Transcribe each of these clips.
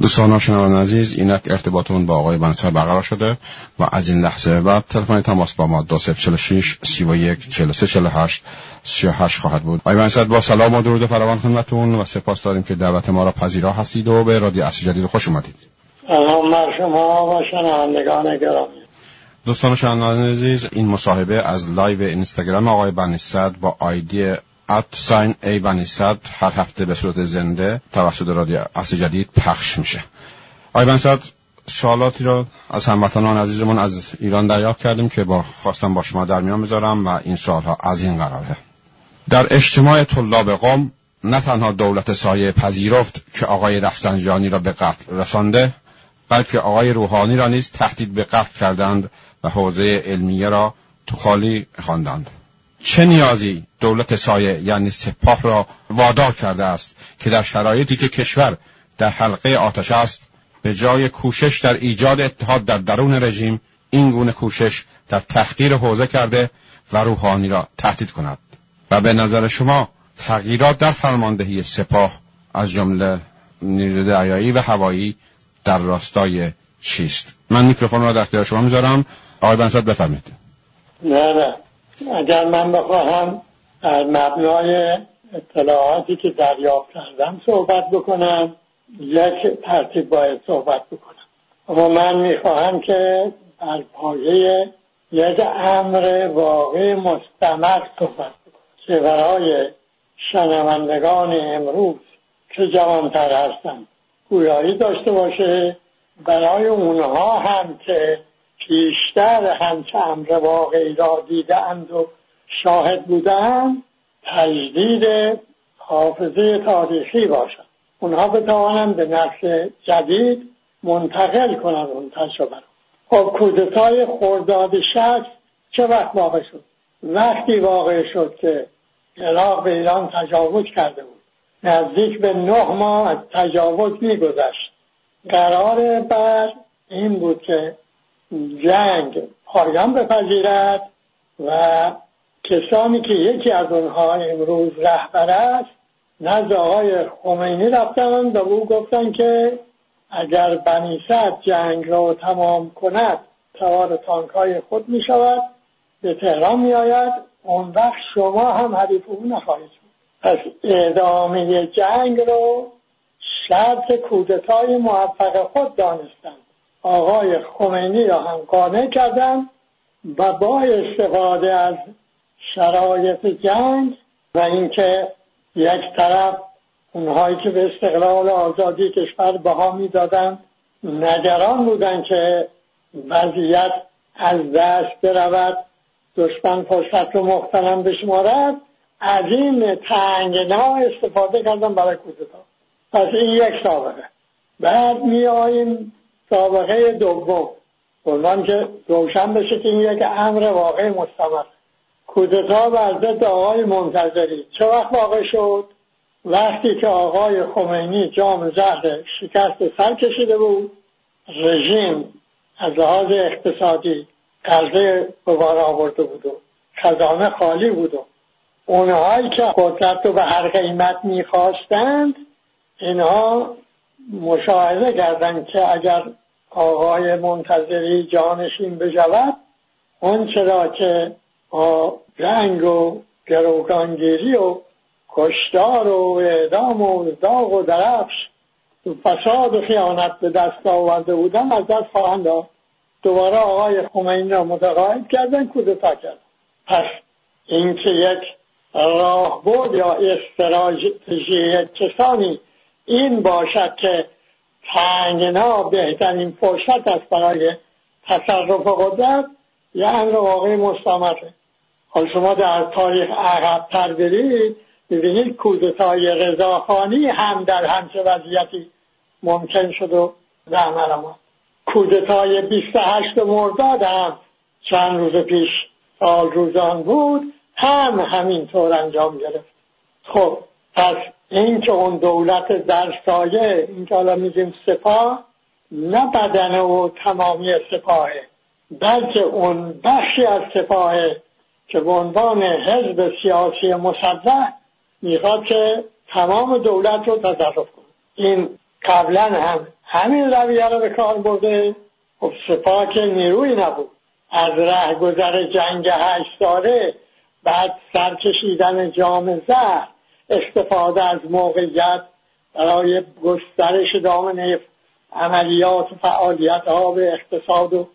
دوستان و عزیز اینک ارتباطمون با آقای بنی‌صدر برقرار شده و از این لحظه بعد تلفن تماس با ما 2046 31 43 48 38 خواهد بود. آقای بنی‌صدر با سلام و درود فراوان خدمتتون و سپاس داریم که دعوت ما را پذیرا هستید و به رادیو عصر جدید خوش اومدید. سلام بر شما و شنوندگان گرامی. دوستان و شنوندگان عزیز این مصاحبه از live اینستاگرام آقای بنی‌صدر با ID at sign a بنی‌صدر هر هفته به صورت زنده توسط رادیو عصر جدید پخش میشه آقای بنیصد سوالاتی را از هموطنان عزیزمون از ایران دریافت کردیم که با خواستم با شما در میان بذارم و این سوالها از این قراره در اجتماع طلاب قوم نه تنها دولت سایه پذیرفت که آقای رفسنجانی را به قتل رسانده بلکه آقای روحانی را نیز تهدید به قتل کردند و حوزه علمیه را تو خالی خواندند چه نیازی دولت سایه یعنی سپاه را وادار کرده است که در شرایطی که کشور در حلقه آتش است به جای کوشش در ایجاد اتحاد در درون رژیم این گونه کوشش در تحقیر حوزه کرده و روحانی را تهدید کند. و به نظر شما تغییرات در فرماندهی سپاه از جمله نیروی دریایی و هوایی در راستای چیست؟ من میکروفون را در اختیار شما می‌ذارم. آقای بنساد بفرمایید. نه نه. اگر من بخواهم از مبنای اطلاعاتی که دریافت کردم صحبت بکنم یک ترتیب باید صحبت بکنم. اما من می‌خواهم که بر پایه یک امر واقعی مستمر صحبت بکنم. که برای شنوندگان امروز که جوانتر هستند گویایی داشته باشه. برای اونها هم که پیشتر همچه امر واقعی را دیدند و شاهد بودند تجدید حافظه تاریخی باشد. اونها بتوانند به نسل جدید منتقل کنند اون تجربه خب کودتای خورداد شخص چه وقت واقع شد؟ وقتی واقع شد که عراق به ایران تجاوز کرده بود. نزدیک به نه ماه از تجاوز میگذشت. قرار بر این بود که جنگ پایان بپذیرد و کسانی که یکی از اونها امروز رهبر است نزد آقای خمینی رفتند و او گفتن که اگر بنیصد جنگ را تمام کند سوار تانک های خود می شود به تهران می آید اون وقت شما هم حریف او نخواهید شد. پس ادامه جنگ رو شرط کودتای موفق خود دانستند. آقای خمینی را هم قانع کردند و با استفاده از شرایط جنگ و اینکه یک طرف اونهایی که به استقلال آزادی کشور بها می‌دادند نگران بودند که وضعیت از دست برود دشمن فرصت رو مختلم بشمارد از این تنگنا استفاده کردن برای کودتا پس این یک سابقه. بعد می آییم سابقه دوم. عنوان که روشن بشه که این یک امر واقع مستمر. کودتا بر ضد آقای منتظری. چه وقت واقع شد؟ وقتی که آقای خمینی جام زهر شکست سر کشیده بود رژیم از لحاظ اقتصادی قرضه به بار آورده بود و خزانه خالی بود و اونهایی که قدرت رو به هر قیمت می‌خواستند اینها مشاهده کردند که اگر آقای منتظری جانشین بشود اون چرا که جنگ و گروگانگیری و کشتار و اعدام و داغ و درفش. و فساد و خیانت به دست آورده بودن از دست خواهند دوباره آقای خمینی را متقاعد کردن کودتا کرد پس اینکه یک راهبرد یا استراتژی کسانی این باشد که تنگنا بهترین فرصت است برای تصرف قدرت یه امر واقعی مستمره. حال شما در تاریخ عقبتر برید ببینید کودتای رضاخانی هم در همچه وضعیتی ممکن شد و عمل آمد کودتای 28 مرداد هم چند روز پیش سال روزان بود هم همینطور انجام گرفت. خب پس این که اون دولت در سایه این که حالا میگیم سپاه نه بدن و تمامی سپاهه بلکه اون بخشی از سپاهه که به عنوان حزب سیاسی مصدق می‌خواد که تمام دولت رو تصرف کنه. این قبلا هم همین رویه رو به کار برده. خب سپاه که نیروی نبود. از ره گذر جنگ هشت ساله بعد سرکشیدن جام زهر استفاده از موقعیت برای گسترش دامنه عملیات و فعالیت ها به اقتصاد و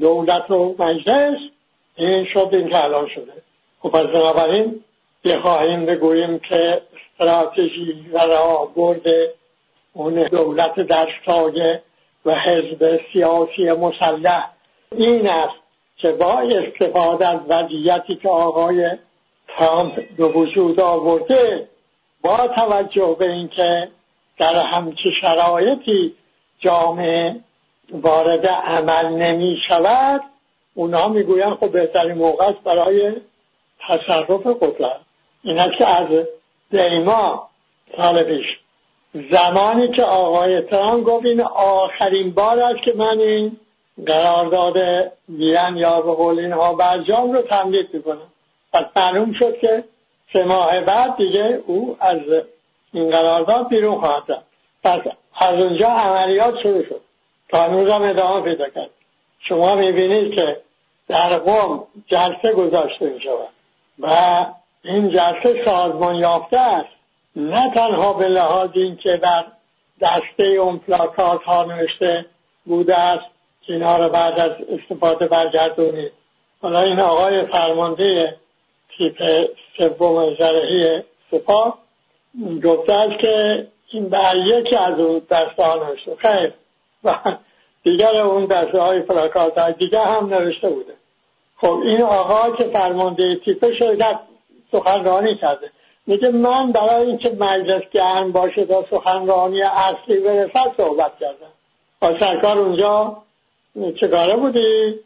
دولت و مجلس این شد این که الان شده. خب پس بنابراین بخواهیم بگوییم که استراتژی و راه اون دولت در سایه و حزب سیاسی مسلح این است که با استفاده از وضعیتی که آقای ترامپ به وجود آورده با توجه به اینکه در همچه شرایطی جامعه وارد عمل نمی شود اونا می‌گوین خب بهترین موقع است برای تصرف قدرت. این است که از دیما سال زمانی که آقای ترامپ گفت این آخرین بار است که من این قرارداد وین یا به قول اینها برجام رو تمدید می‌کنم. پس معلوم شد که سه ماه بعد دیگه او از این قرارداد بیرون خواهد رفت. پس از اونجا عملیات شروع شد. تا هم ادامه پیدا کرد. شما می‌بینید که در قوم جلسه گذاشته می شود و این جلسه سازمان یافته است. نه تنها به لحاظ اینکه بر دسته اون پلاکات ها نوشته بوده است که اینا رو بعد از استفاده برگردونید حالا این آقای فرمانده تیپ سوم زرهی سپاه گفته است که این بر یکی از اون دسته ها نوشته. خیر. و دیگر اون دسته های پلاکات های دیگر هم نوشته بوده. خب این آقا که فرمانده تیپ شرکت سخنرانی کرده. میگه من برای اینکه مجلس گرم باشه تا سخنرانی اصلی برسد صحبت کردم. با سرکار اونجا چه بودی؟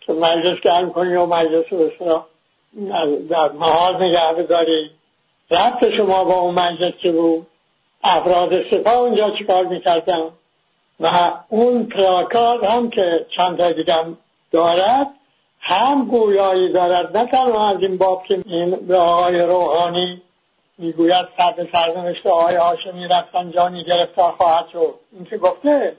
که مجلس گرم کنی و مجلس رو در محاض نگه بداری ربط شما با اون مجلس که بود؟ افراد سپاه اونجا چیکار می‌کردن؟ و اون پلاکار هم که چند تا دیگه دارد هم گویایی دارد نه تنها از این باب که این به آقای روحانی می‌گوید سر سرنوشت آقای هاشمی رفسنجانی گرفتار خواهد شد. این که گفته؟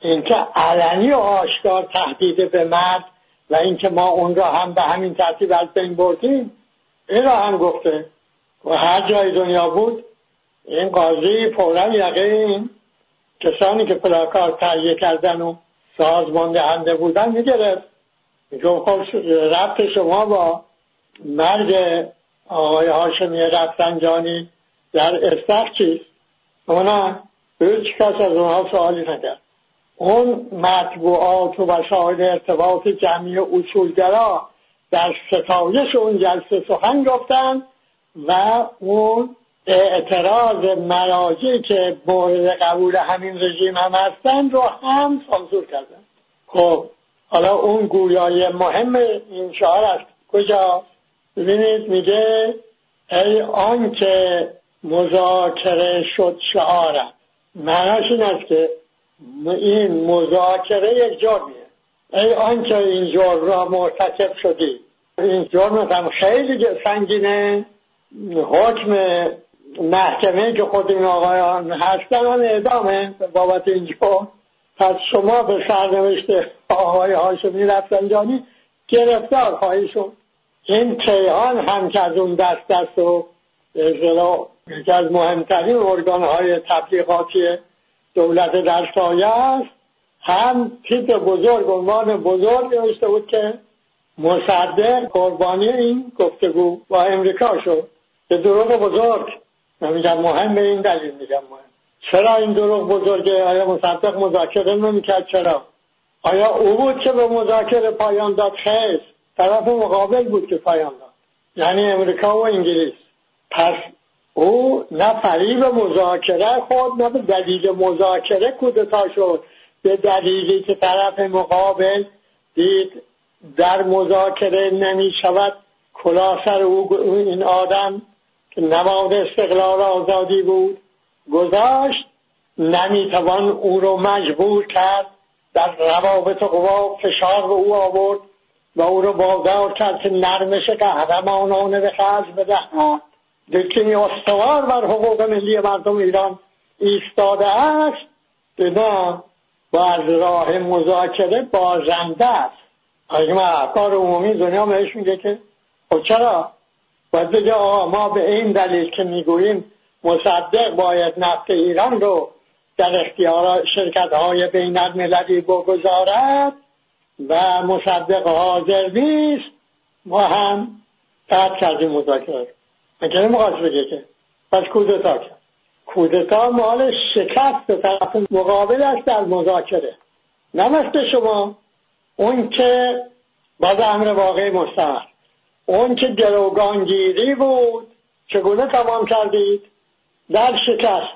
اینکه علنی و آشکار تهدید به مرد و اینکه ما اون را هم به همین ترتیب از بین بردیم این را هم گفته. و هر جای دنیا بود این قاضی فورا یقین کسانی که پلاکار تهیه کردن و سازمان دهنده بودن می‌گرفت. می‌گفت خب ربط شما با مرگ آقای هاشمی رفسنجانی در استخ چیست؟ اونا هیچ کس از اونها سوالی نکرد. اون مطبوعات و وسایل ارتباط جمعی اصولگرا در ستایش اون جلسه سخن گفتن و اون اعتراض مراجعی که مورد قبول همین رژیم هم هستن رو هم سانسور کردن خب حالا اون گویای مهم این شعار است کجا؟ ببینید میگه ای آن که مذاکره شد شعارم معناش این است که این مذاکره یک جرمیه. ای آنچه این جرم را مرتکب شدی. این جرم هم خیلی سنگینه. حکم محکمه که خود این آقایان هستن هم اعدامه. بابت این جرم. پس شما به سرنوشت آقای هاشمی رفسنجانی گرفتار خواهی شد. این کیهان هم که از اون دست دست و یکی از مهمترین ارگان های تبلیغاتی دولت در سایه است. هم تیپ بزرگ عنوان بزرگ نوشته بود که مصدق قربانی این گفتگو با امریکا شد. به دروغ بزرگ. من میگم مهم به این دلیل میگم مهم. چرا این دروغ بزرگه آیا مصدق مذاکره نمی‌کرد؟ چرا؟ آیا او بود که به مذاکره پایان داد؟ خیر. طرف مقابل بود که پایان داد. یعنی امریکا و انگلیس. پس او نه فریب مذاکره خود نه به دلیل مذاکره کودتا شد. به دلیلی که طرف مقابل دید در مذاکره نمی شود کلا سر او این آدم که نماد استقلال آزادی بود. گذاشت نمی‌توان او رو مجبور کرد در روابط قوا فشار به او آورد و او رو بازار کرد که نرمش قهرمانانه به خرج بدهد دکتری استوار بر حقوق ملی مردم ایران ایستاده است نه و از راه مذاکره بازنده است. من افکار عمومی دنیا بهش میگه که خب چرا؟ باید بگه آقا ما به این دلیل که می‌گوییم مصدق باید نفت ایران رو در اختیار شرکت های بین المللی بگذارد و مصدق حاضر نیست ما هم قطع کردیم مذاکره. مگه نمی‌خواست بگه که؟ پس کودتا کرد کودتا مال شکست طرف مقابل است در مذاکره. نه شما. اون که باز امر واقعی مستمر اون که گروگانگیری بود. چگونه تمام کردید؟ در شکست.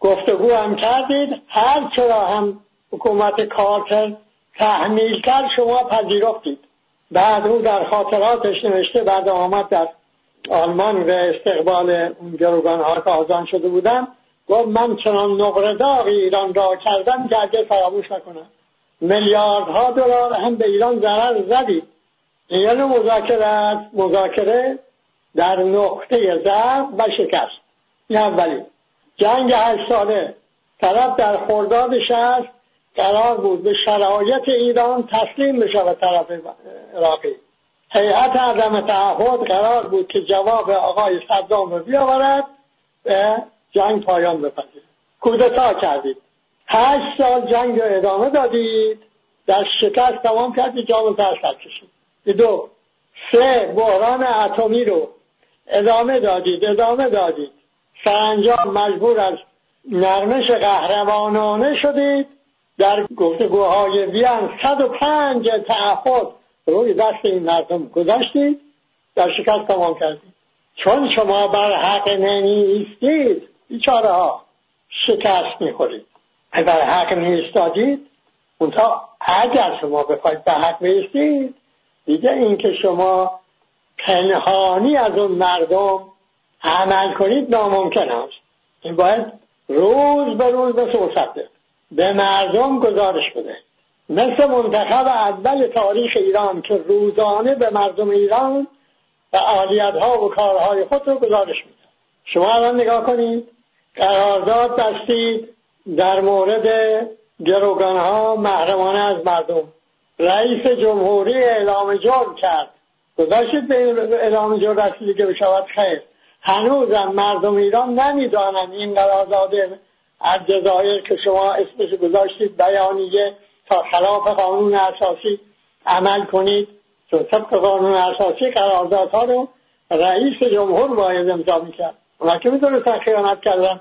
گفتگو هم کردید. هر چرا هم حکومت کارتر تحمیل کرد شما پذیرفتید. بعد او در خاطراتش نوشته بعد آمد در آلمان به استقبال گروگان ها که آزان شده بودم گفت من چنان نقره ایران را کردم که اگه فراموش نکنم. میلیاردها دلار هم به ایران ضرر زدید این یعنی مذاکره مذاکره در نقطه ضعف و شکست. این اولی جنگ هشت ساله. طرف در خورداد شهر قرار بود به شرایط ایران تسلیم بشه به طرف عراقی. هیئت عدم تعهد قرار بود که جواب آقای صدام رو بیاورد به جنگ پایان بپذیرد. کودتا کردید. هشت سال جنگ رو ادامه دادید. در شکست تمام کردید جام تر سر کشید. دو سه بحران اتمی رو ادامه دادید ادامه دادید. سرانجام مجبور از نرمش قهرمانانه شدید. در گفتگوهای وین 105 تعهد روی دست این مردم گذاشتید در شکست تمام کردید. چون شما بر حق نمی ایستید بیچاره ها شکست می‌خورید. بر حق نیستادید اونتا اگر شما بخواید به حق بیستید دیگه اینکه شما پنهانی از اون مردم عمل کنید ناممکن است. این باید روز به روز به صورت به مردم گزارش بده. مثل منتخب اول تاریخ ایران که روزانه به مردم ایران و عالیت ها و کارهای خود رو گزارش میده. شما الان نگاه کنید قرارداد دستید در مورد گروگان ها محرمانه از مردم. رئیس جمهوری اعلام جرم کرد. گذاشتید به اعلام جرم رسیدی که بشود خیر. هنوزم مردم ایران نمی‌دانند این قرارداد از جزایر که شما اسمش گذاشتید بیانیه تا خلاف قانون اساسی عمل کنید. چون طبق قانون اساسی قراردادها رو رئیس جمهور باید امضا می‌کرد. اونا که می‌دونستن خیانت کردن.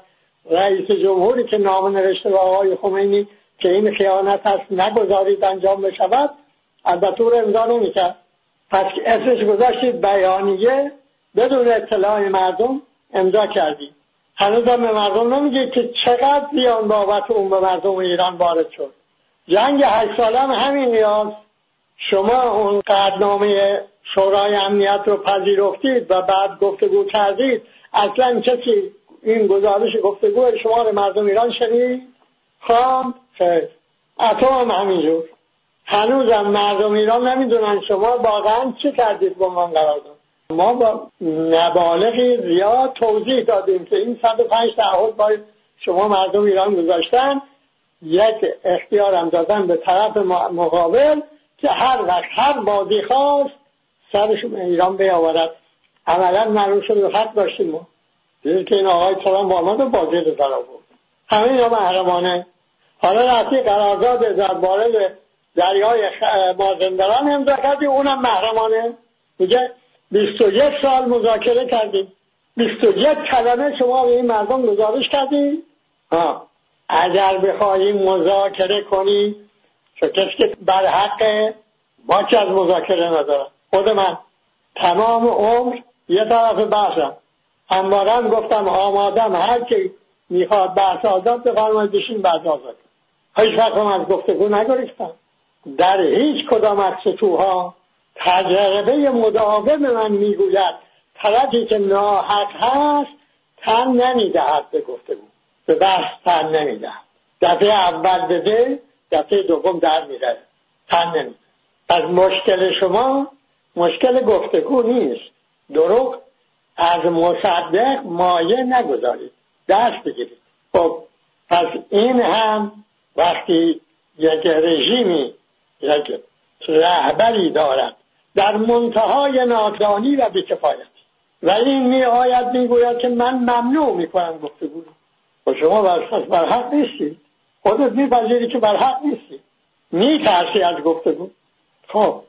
رئیس جمهوری که نام نوشته به آقای خمینی که این خیانت هست نگذارید انجام بشود البته رو امضا نمی‌کرد. پس اسمش گذاشتید بیانیه بدون اطلاع مردم امضا کردید هنوز به مردم نمیگه که چقدر زیان بابت اون به مردم ایران وارد شد. جنگ هشت ساله هم همین نیاز. شما اون قدنامه شورای امنیت رو پذیرفتید و بعد گفتگو کردید. اصلا کسی این گزارش گفتگو شما رو مردم ایران شنید؟ خواند خیر. اتم هم همینجور. هنوزم مردم ایران نمی‌دونن شما واقعا چه کردید با من قرار ما با نبالغی زیاد توضیح دادیم که این 105 تعهد با شما مردم ایران گذاشتن. یک اختیار هم دادن به طرف مقابل که هر وقت هر بازی خواست سرشون ایران بیاورد. عملا معلوم شد حق داشتیم ما دیدید که این آقای ترام با ما بازی رو در آورد. همه اینا محرمانه. حالا رفتی قرارداد در وارد دریای مازندران امضا کردی اونم محرمانه. میگه 21 سال مذاکره کردیم. 21 کلمه شما به این مردم گزارش کردیم. ها اگر بخواهیم مذاکره کنی چون کسی که بر حق با که از مذاکره ندارم خود من تمام عمر یه طرف بحثم. هموارم گفتم آمادم هر کی می‌خواد بحث آزاد بفرمایید بشین بعد آزاد. هیچ وقت از گفتگو نگریختم در هیچ کدام از سطوها تجربه مداوم من می‌گوید طرفی که ناحق هست تن نمی‌دهد به گفتگو. به بحث تن نمی‌دهد. دفعه اول بده دفعه دوم در میره تن نمیده از مشکل شما مشکل گفتگو نیست. دروغ از مصدق مایه نگذارید. دست بگیرید. خب پس این هم وقتی یک رژیمی یک رهبری دارد در منتهای نادانی و بیکفایت و این می آید می گوید که من ممنوع می کنم گفتگو و شما بر حق نیستید. خودت میپذیری که بر حق نیستی. میترسی از گفتگو. خب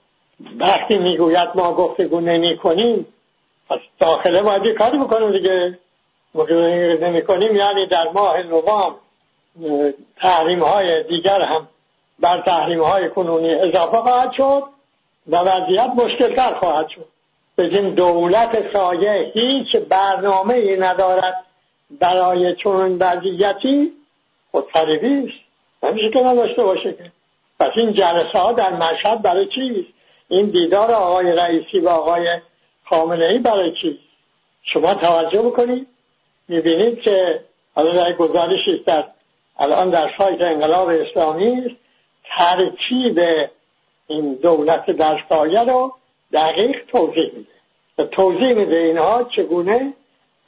وقتی می‌گوید ما گفتگو نمی کنیم پس داخله باید کاری بکنیم دیگه. نمی کنیم یعنی در ماه نوامبر تحریم های دیگر هم بر تحریم های کنونی اضافه خواهد شد. و وضعیت مشکلتر خواهد شد. بگیم دولت سایه هیچ برنامه ای ندارد برای چون وضعیتی. خودفریبی است. نمیشه که نداشته باشه که. پس این جلسه ها در مشهد برای چیست؟ این دیدار آقای رئیسی و آقای خامنه ای برای چیست؟ شما توجه بکنید. می‌بینید که حالا در گزارشی در الان در سایت انقلاب اسلامی است. ترکیب این دولت دستایه رو دقیق توضیح میده. و توضیح میده اینها چگونه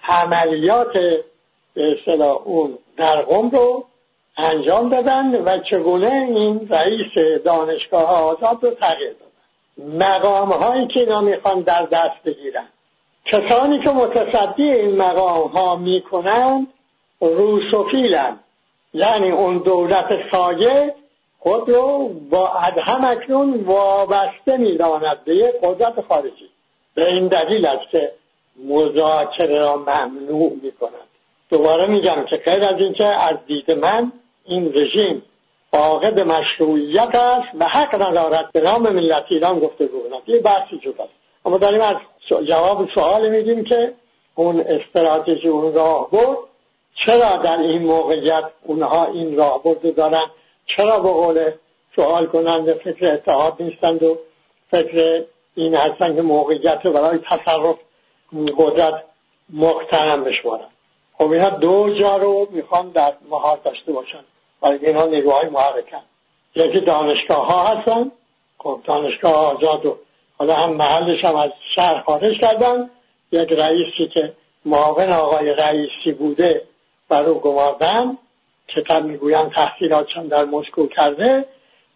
عملیات به اون در قم رو انجام دادن و چگونه این رئیس دانشگاه آزاد رو تغییر دادن. مقام هایی که اینا می‌خوان در دست بگیرن. کسانی که متصدی این مقام ها می‌کنند روسوفیلن. یعنی اون دولت سایه خود رو با ادهم اکنون وابسته می‌داند به یک قدرت خارجی. به این دلیل است که مذاکره را ممنوع می‌کنند دوباره میگم که غیر از اینکه از دید من این رژیم فاقد مشروعیت است و حق ندارد به نام ملت ایران گفته کند. یه بحثی جداست اما داریم از جواب سوال میدیم که اون استراتژی اون راه بود چرا در این موقعیت اونها این راه بود دارن؟ چرا به قول سوال کنند فکر اتحاد نیستند و فکر این هستن که موقعیت رو برای تصرف قدرت محترم بشمارن. خب اینا دو جا رو می‌خوان در مهار داشته باشن برای اینها نیروهای محرکن. یکی دانشگاه ها هستن. خب دانشگاه آزاد و حالا هم محلش هم از شهر خارج کردن. یک رئیسی که معاون آقای رئیسی بوده بر او گماردن. تر می‌گویند تحصیلاتشان در مسکو کرده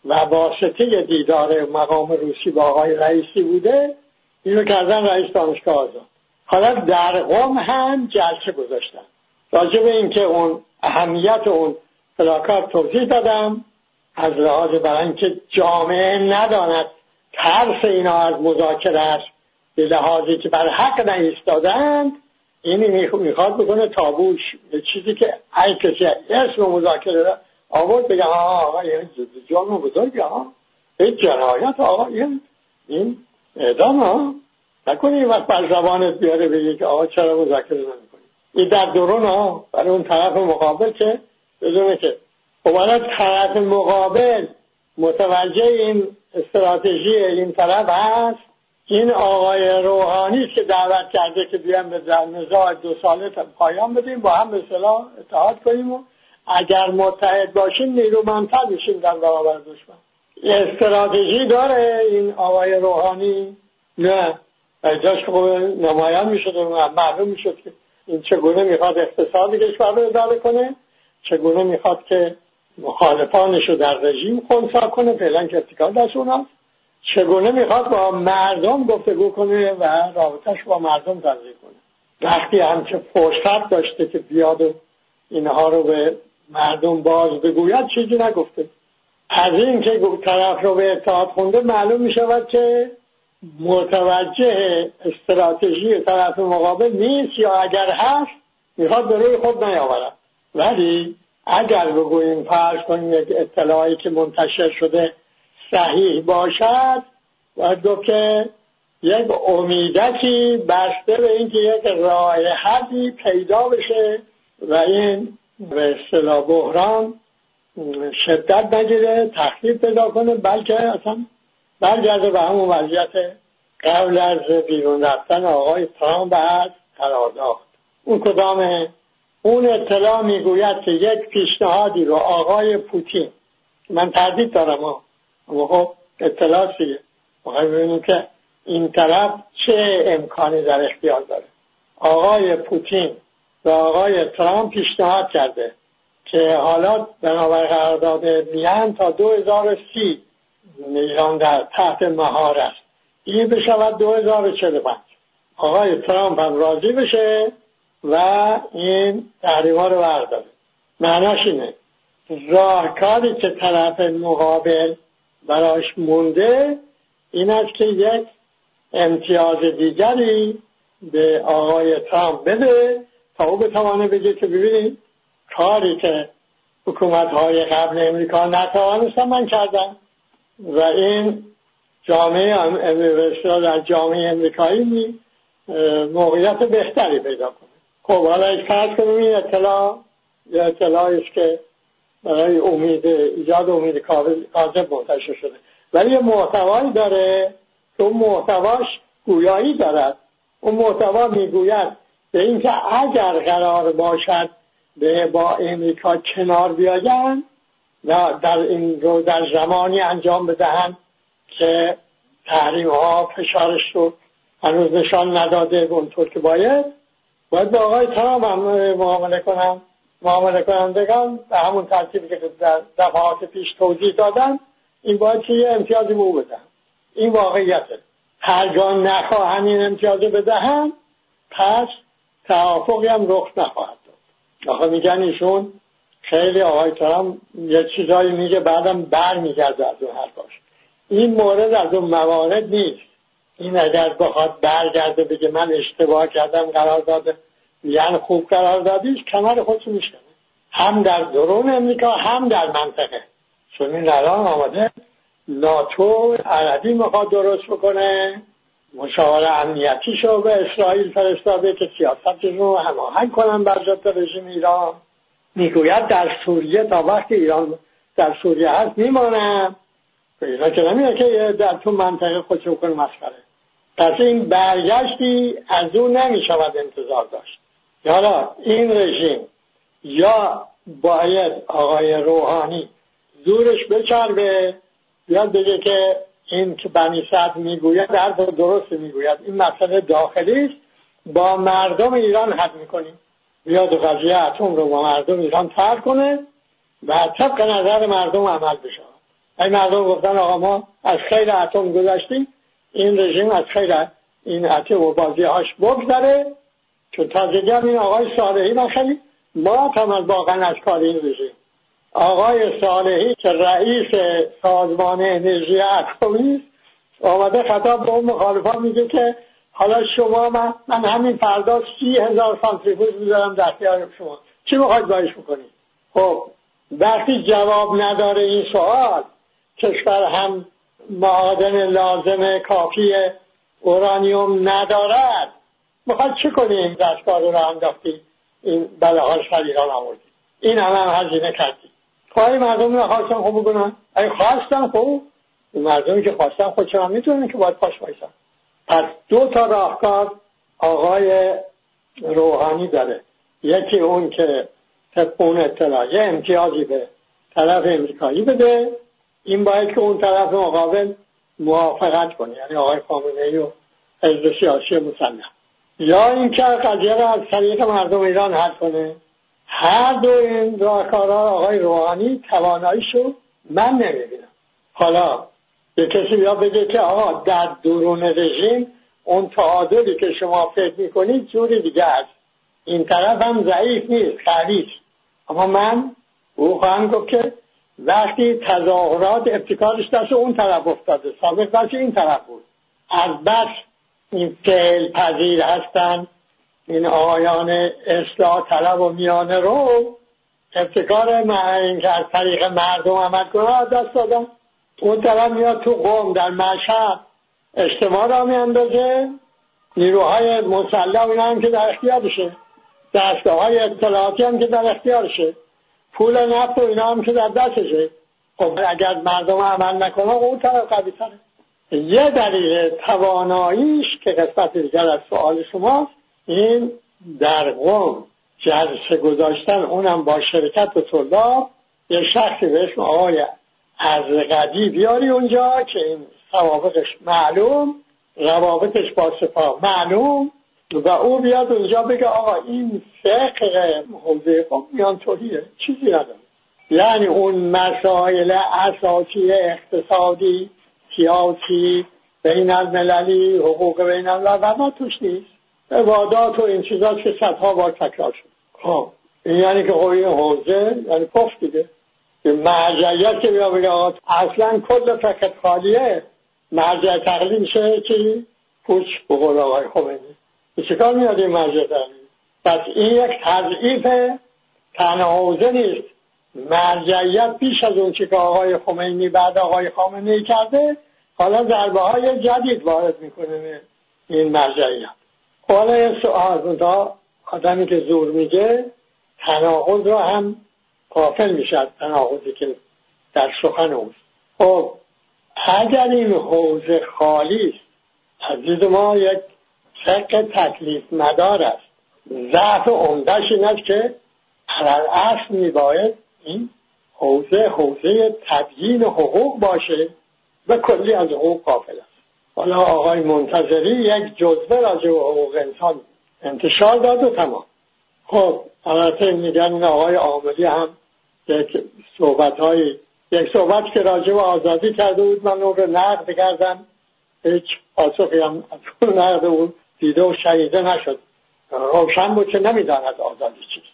و واسطه دیدار مقام روسی با آقای رئیسی بوده اینو کردن رئیس دانشگاه آزاد. حالا در قوم هم جلسه گذاشتن. راجع به اینکه اون اهمیت اون پلاکارد توضیح دادم از لحاظ برای اینکه جامعه نداند ترس اینا از مذاکره است به لحاظی که بر حق نایستادند اینی می‌خواد بکنه تابوش. به چیزی که هر کسی اسم مذاکره را آورد بگه آقا آقا این جان بزرگی ها این جنایت آقا این این اعدام ها نکنی این وقت بر زبانت بیاره بگه که آقا چرا مذاکره نمی‌کنی؟ این در درون ها برای اون طرف مقابل که بدونه که خب طرف مقابل متوجه این استراتژی این طرف هست. این آقای روحانی که دعوت کرده که بیان به نزاع دو ساله پایان بدیم با هم به صلاح اتحاد کنیم و اگر متحد باشیم نیرومندتر بشیم در برابر دشمن. استراتژی داره این آقای روحانی. نه جاش که نمایان می‌شد و معلوم می‌شد که این چگونه می‌خواد اقتصاد کشور رو اداره کنه چگونه می‌خواد که مخالفانش رو در رژیم خونسا کنه فعلا که ابتکار دست هست چگونه می‌خواد با مردم گفتگو کنه و رابطهش با مردم تنظیم کنه؟ وقتی هم که فرصت داشته که بیاد و اینها رو به مردم باز بگوید چیزی نگفته. از این که طرف رو به اتحاد خونده معلوم می شود که متوجه استراتژی طرف مقابل نیست یا اگر هست می‌خواد به روی خود نیاورد. ولی اگر بگوییم فرض کنیم یک اطلاعی که منتشر شده صحیح باشد باید گفت که یک امیدکی بسته به اینکه یک راه حدی پیدا بشه و این به اصطلاح بحران شدت نگیره تخلیف پیدا کنه بلکه اصلا برگرده به همون وضعیت قبل از بیرون رفتن آقای ترامپ از قرارداد اون کدامه اون اطلاع می‌گوید که یک پیشنهادی رو آقای پوتین من تردید دارم اما خب اطلاع چیه ببینیم که این طرف چه امکانی در اختیار داره. آقای پوتین و آقای ترامپ پیشنهاد کرده که حالا بنابر قرارداد میان تا 2030 ایران در تحت مهار است. این بشود 2045 آقای ترامپ هم راضی بشه و این تحریما رو برداره. معناش اینه. راهکاری که طرف مقابل براش مونده این است که یک امتیاز دیگری به آقای ترامپ بده تا او بتوانه بگه که ببینید کاری که حکومت های قبل امریکا نتوانستن من کردم و این جامعه در جامعه امریکایی موقعیت بهتری پیدا کنه. خب حالا فرض کنیم این اطلاع یا اطلاعی است که برای امید ایجاد امید کاذب منتشر شده. ولی یه محتوایی داره که اون محتواش گویایی دارد اون محتوا می‌گوید به اینکه اگر قرار باشد به با امریکا کنار بیاین و در این رو در زمانی انجام بدهند که تحریم ها فشارش رو هنوز نشان نداده اونطور که باید باید با آقای ترامپ هم معامله کنم. معامله کنندگان به همون ترتیبی که در دفعات پیش توضیح دادن این باید که یه امتیازی به او بدن. این واقعیته. هرگاه نخواهن این امتیاز بدهن پس توافقی هم رخ نخواهد داد. آخه میگن ایشون خیلی آقای ترامپ یه چیزایی میگه بعدم بر میگرده از اون این مورد از اون موارد نیست. این اگر بخواد برگرده بگه من اشتباه کردم قرار داده. یعنی خوب قرار دادیش کمر خودش میشنه هم در درون امریکا هم در منطقه. چون این الان آمده ناتو عربی می‌خواد درست بکنه مشاور امنیتی شو به اسرائیل فرستاده که سیاست رو هماهنگ کنن بر ضد رژیم ایران. می‌گوید در سوریه تا وقتی ایران در سوریه هست میمانم اینا که نمیده که در تو منطقه خودش کنه مسخره. پس این برگشتی از او نمی‌شود انتظار داشت. حالا این رژیم یا باید آقای روحانی زورش بچربه بیاد بگه که این که بنی صد می‌گوید در درست می‌گوید. این مسئله داخلی است. با مردم ایران حد می‌کنیم. بیاد قضیه اتم رو با مردم ایران تر کنه و طبق نظر مردم عمل بشه. این مردم گفتن آقا ما از خیر اتم گذشتیم. این رژیم از خیر این اتم و بازی هاش بگذره. چون تازگی این آقای صالحی خیلی ما تمام واقعا از کار این رژیم آقای صالحی که رئیس سازمان انرژی اتمی آمده خطاب به اون مخالفان میگه که حالا شما من, من همین فردا سی هزار سانتریفوژ می‌ذارم در اختیار شما. چی می‌خواید باش بکنید؟ خب وقتی جواب نداره این سوال کشور هم معادن لازم کافی اورانیوم ندارد. می‌خواد چه کنیم دستگاه رو انداختی این بله ها ایران آوردی این همه هم هزینه کردی خواهی مردم نخواستن خوب بکنن؟ اگه خواستن خوب؟ مردمی که خواستن خودشون هم می‌تونن که باید پاش بایستن. پس دو تا راهکار آقای روحانی داره. یکی اون که طبق اون اطلاع یه امتیازی به طرف امریکایی بده. این باید که اون طرف مقابل موافقت کنه. یعنی آقای خامنه ای و حزب سیاسی مسلح. یا اینکه قضیه را از طریق مردم ایران حل کنه. هر دو این راهکارها آقای روحانی تواناییشو من نمی‌بینم. حالا به کسی بیا بگه که آقا در درون رژیم اون تعادلی که شما فکر می‌کنید جوری دیگه است. این طرف هم ضعیف نیست خلیص اما من او خواهم گفت که وقتی تظاهرات ابتکارش دست اون طرف افتاده. سابق دست این طرف بود. از بس فعل پذیر هستند این آیان اصلاح طلب و میانه رو ابتکار این که از طریق مردم عمل کنه دست دادن. اون طرف میاد تو قوم در مشهد اجتماع را میاندازه. نیروهای مسلح اینا هم که در اختیارشه. دستگاه های اطلاعاتی هم که در اختیارشه. پول نفت و اینا هم که در دستشه. خب اگر مردم عمل نکنه اون طرف قوی یه دلیل تواناییش که قسمت دیگر از سوال شماست این در قوم جلسه گذاشتن اونم با شرکت و طلاب یه شخصی به اسم آقای از قدی بیاری اونجا که این سوابقش معلوم روابطش با سپاه معلوم و او بیاد اونجا بگه آقا این فقه حوزه خب میان توهیه چیزی نداره. یعنی اون مسائل اساسی اقتصادی سیاسی بین المللی حقوق بین الملل توش نیست. عبادات و این چیزا که صدها بار تکرار شد. خب. این یعنی که خب این حوزه یعنی کف دیگه. که مرجعیت که بیا بگه آقا اصلا کل فقط خالیه. مرجع تقلیم میشه چی؟ پوچ بقول آقای خمینی به کار میاد این مرجع تقلیم پس این یک تضعیف تنها حوزه نیست. مرجعیت پیش از اون که آقای خمینی بعد آقای خامنه کرده حالا ضربه های جدید وارد می‌کنه این مرجعیت. حالا این سؤال آدمی که زور میگه تناقض رو هم قافل می‌شد تناقضی که در سخن اوست. خب اگر این حوزه خالی است عزیز ما یک فقه تکلیف مدار است. ضعف عمدهش این است که علال اصل میباید این حوزه حوزه تبیین حقوق باشه و کلی از حقوق قافل است. حالا آقای منتظری یک جزوه راجع به حقوق انسان انتشار داد و تمام. خب البته میگن این آقای عاملی هم یک صحبت های یک صحبت که راجع به آزادی کرده بود من اون رو نقد کردم. هیچ پاسخی هم از اون نقد دیده و شهیده نشد. روشن بود که نمی‌داند آزادی چیست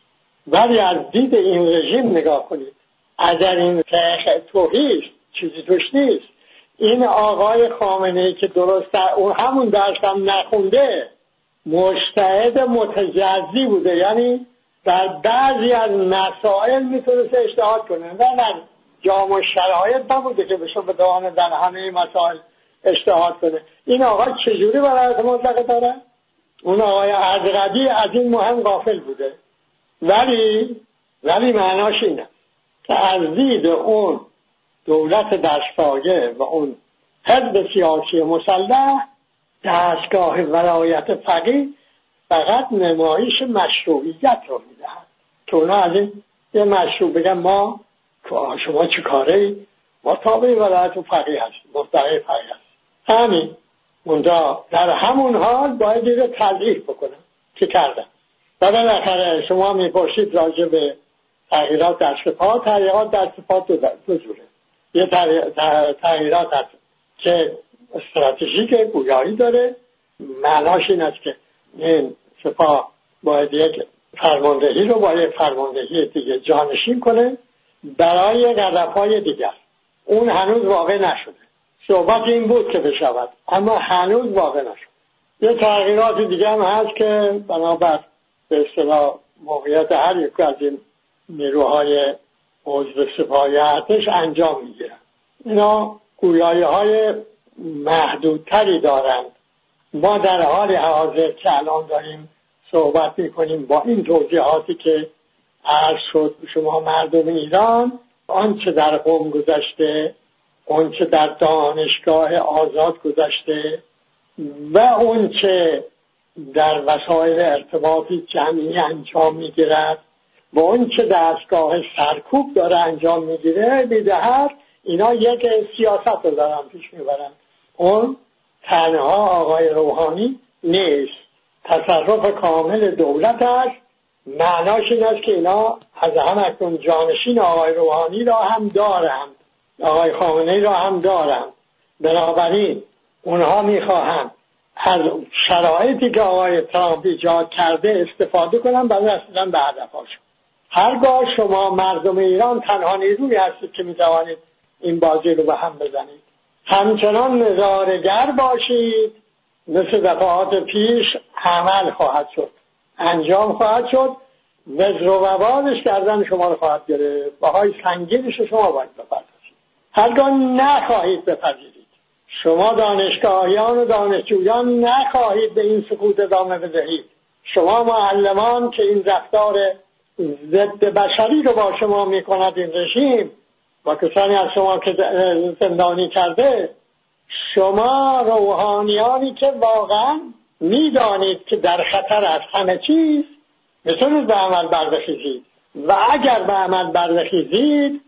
ولی از دید این رژیم نگاه کنید. اگر این توحید چیزی توش نیست. این آقای خامنه ای که درست اون همون درس نخونده مشتهد متجزی بوده. یعنی در بعضی از مسائل می‌تونست اجتهاد کنه. نه در جامع شرایط نبوده که بشه به دانه در همه مسائل اجتهاد کنه. این آقای چجوری برای مطلقه داره؟ اون آقای ازردی از این مهم غافل بوده. ولی ولی معناش اینه که از دید اون دولت دستایه و اون حزب سیاسی مسلح دستگاه ولایت فقیه فقط نمایش مشروعیت رو می‌دهد. که اونا از این یه مشروع بگن ما شما چه کاره ما تابع ولایت و فقیه هستیم مستقی فقیه هست همین. اونجا در همون حال باید یه تضعیف بکنم که کردم و بالاخره شما می‌پرسید راجع به تغییرات در شفا تغییرات در شفا دو جوره. یه تغییرات هست که استراتژیک گویایی داره. معناش این است که این سپاه باید یک فرماندهی رو با یک فرماندهی دیگه جانشین کنه برای هدف های دیگر. اون هنوز واقع نشده. صحبت این بود که بشود اما هنوز واقع نشد یه تغییرات دیگه هم هست که بنابر به اصطلاح موقعیت هر یک از این نیروهای عضو سپاهی انجام می‌گیرن. اینا گویایی های محدودتری دارند. ما در حال حاضر که الان داریم صحبت می‌کنیم با این توضیحاتی که عرض شد شما مردم ایران آنچه در قوم گذشته آنچه در دانشگاه آزاد گذشته و اونچه در وسایل ارتباطی جمعی انجام می‌گیرد. و اونچه دستگاه سرکوب داره انجام می‌گیره می‌دهد اینا یک سیاست رو دارن پیش می‌برن. اون تنها آقای روحانی نیست. تصرف کامل دولت است. معناش این است که اینا از هم اکنون جانشین آقای روحانی را هم دارند. آقای خامنه را هم دارند. بنابراین اونها می‌خواهند از شرایطی که آقای ترامپ ایجاد کرده استفاده کنن برای رسیدن به هدفهاشون هرگاه شما مردم ایران تنها نیروی هستید که می‌توانید این بازی رو به هم بزنید. همچنان نظارگر باشید. مثل دفعات پیش عمل خواهد شد. انجام خواهد شد. وزر و وبالش کردن شما رو خواهد گرفت. بهای سنگینش شما باید بپردازید. هرگاه نخواهید بپذیرید. شما دانشگاهیان و دانشجویان نخواهید به این سکوت ادامه بدهید. شما معلمان که این رفتار ضد بشری رو با شما می‌کند این رژیم با کسانی از شما که زندانی کرده شما روحانیانی که واقعا می‌دانید که در خطر از همه چیز می‌تونید به عمل بردخیزید و اگر به عمل بردخیزید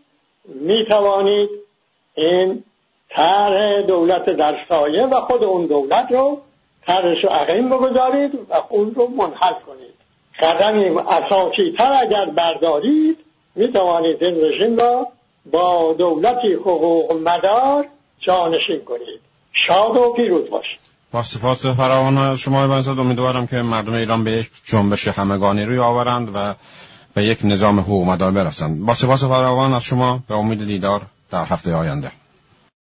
می‌توانید این طرح دولت در سایه و خود اون دولت رو ترش رو عقیم بگذارید و اون رو منحل کنید. قدمی اساسی تر اگر بردارید می توانید این رژیم را با دولتی حقوق مدار جانشین کنید. شاد و پیروز باشید. با سپاس فراوان شما بنزد امیدوارم که مردم ایران به یک جنبش همگانی روی آورند و به یک نظام حقوق مدار برسند. با سپاس فراوان از شما به امید دیدار در هفته آینده.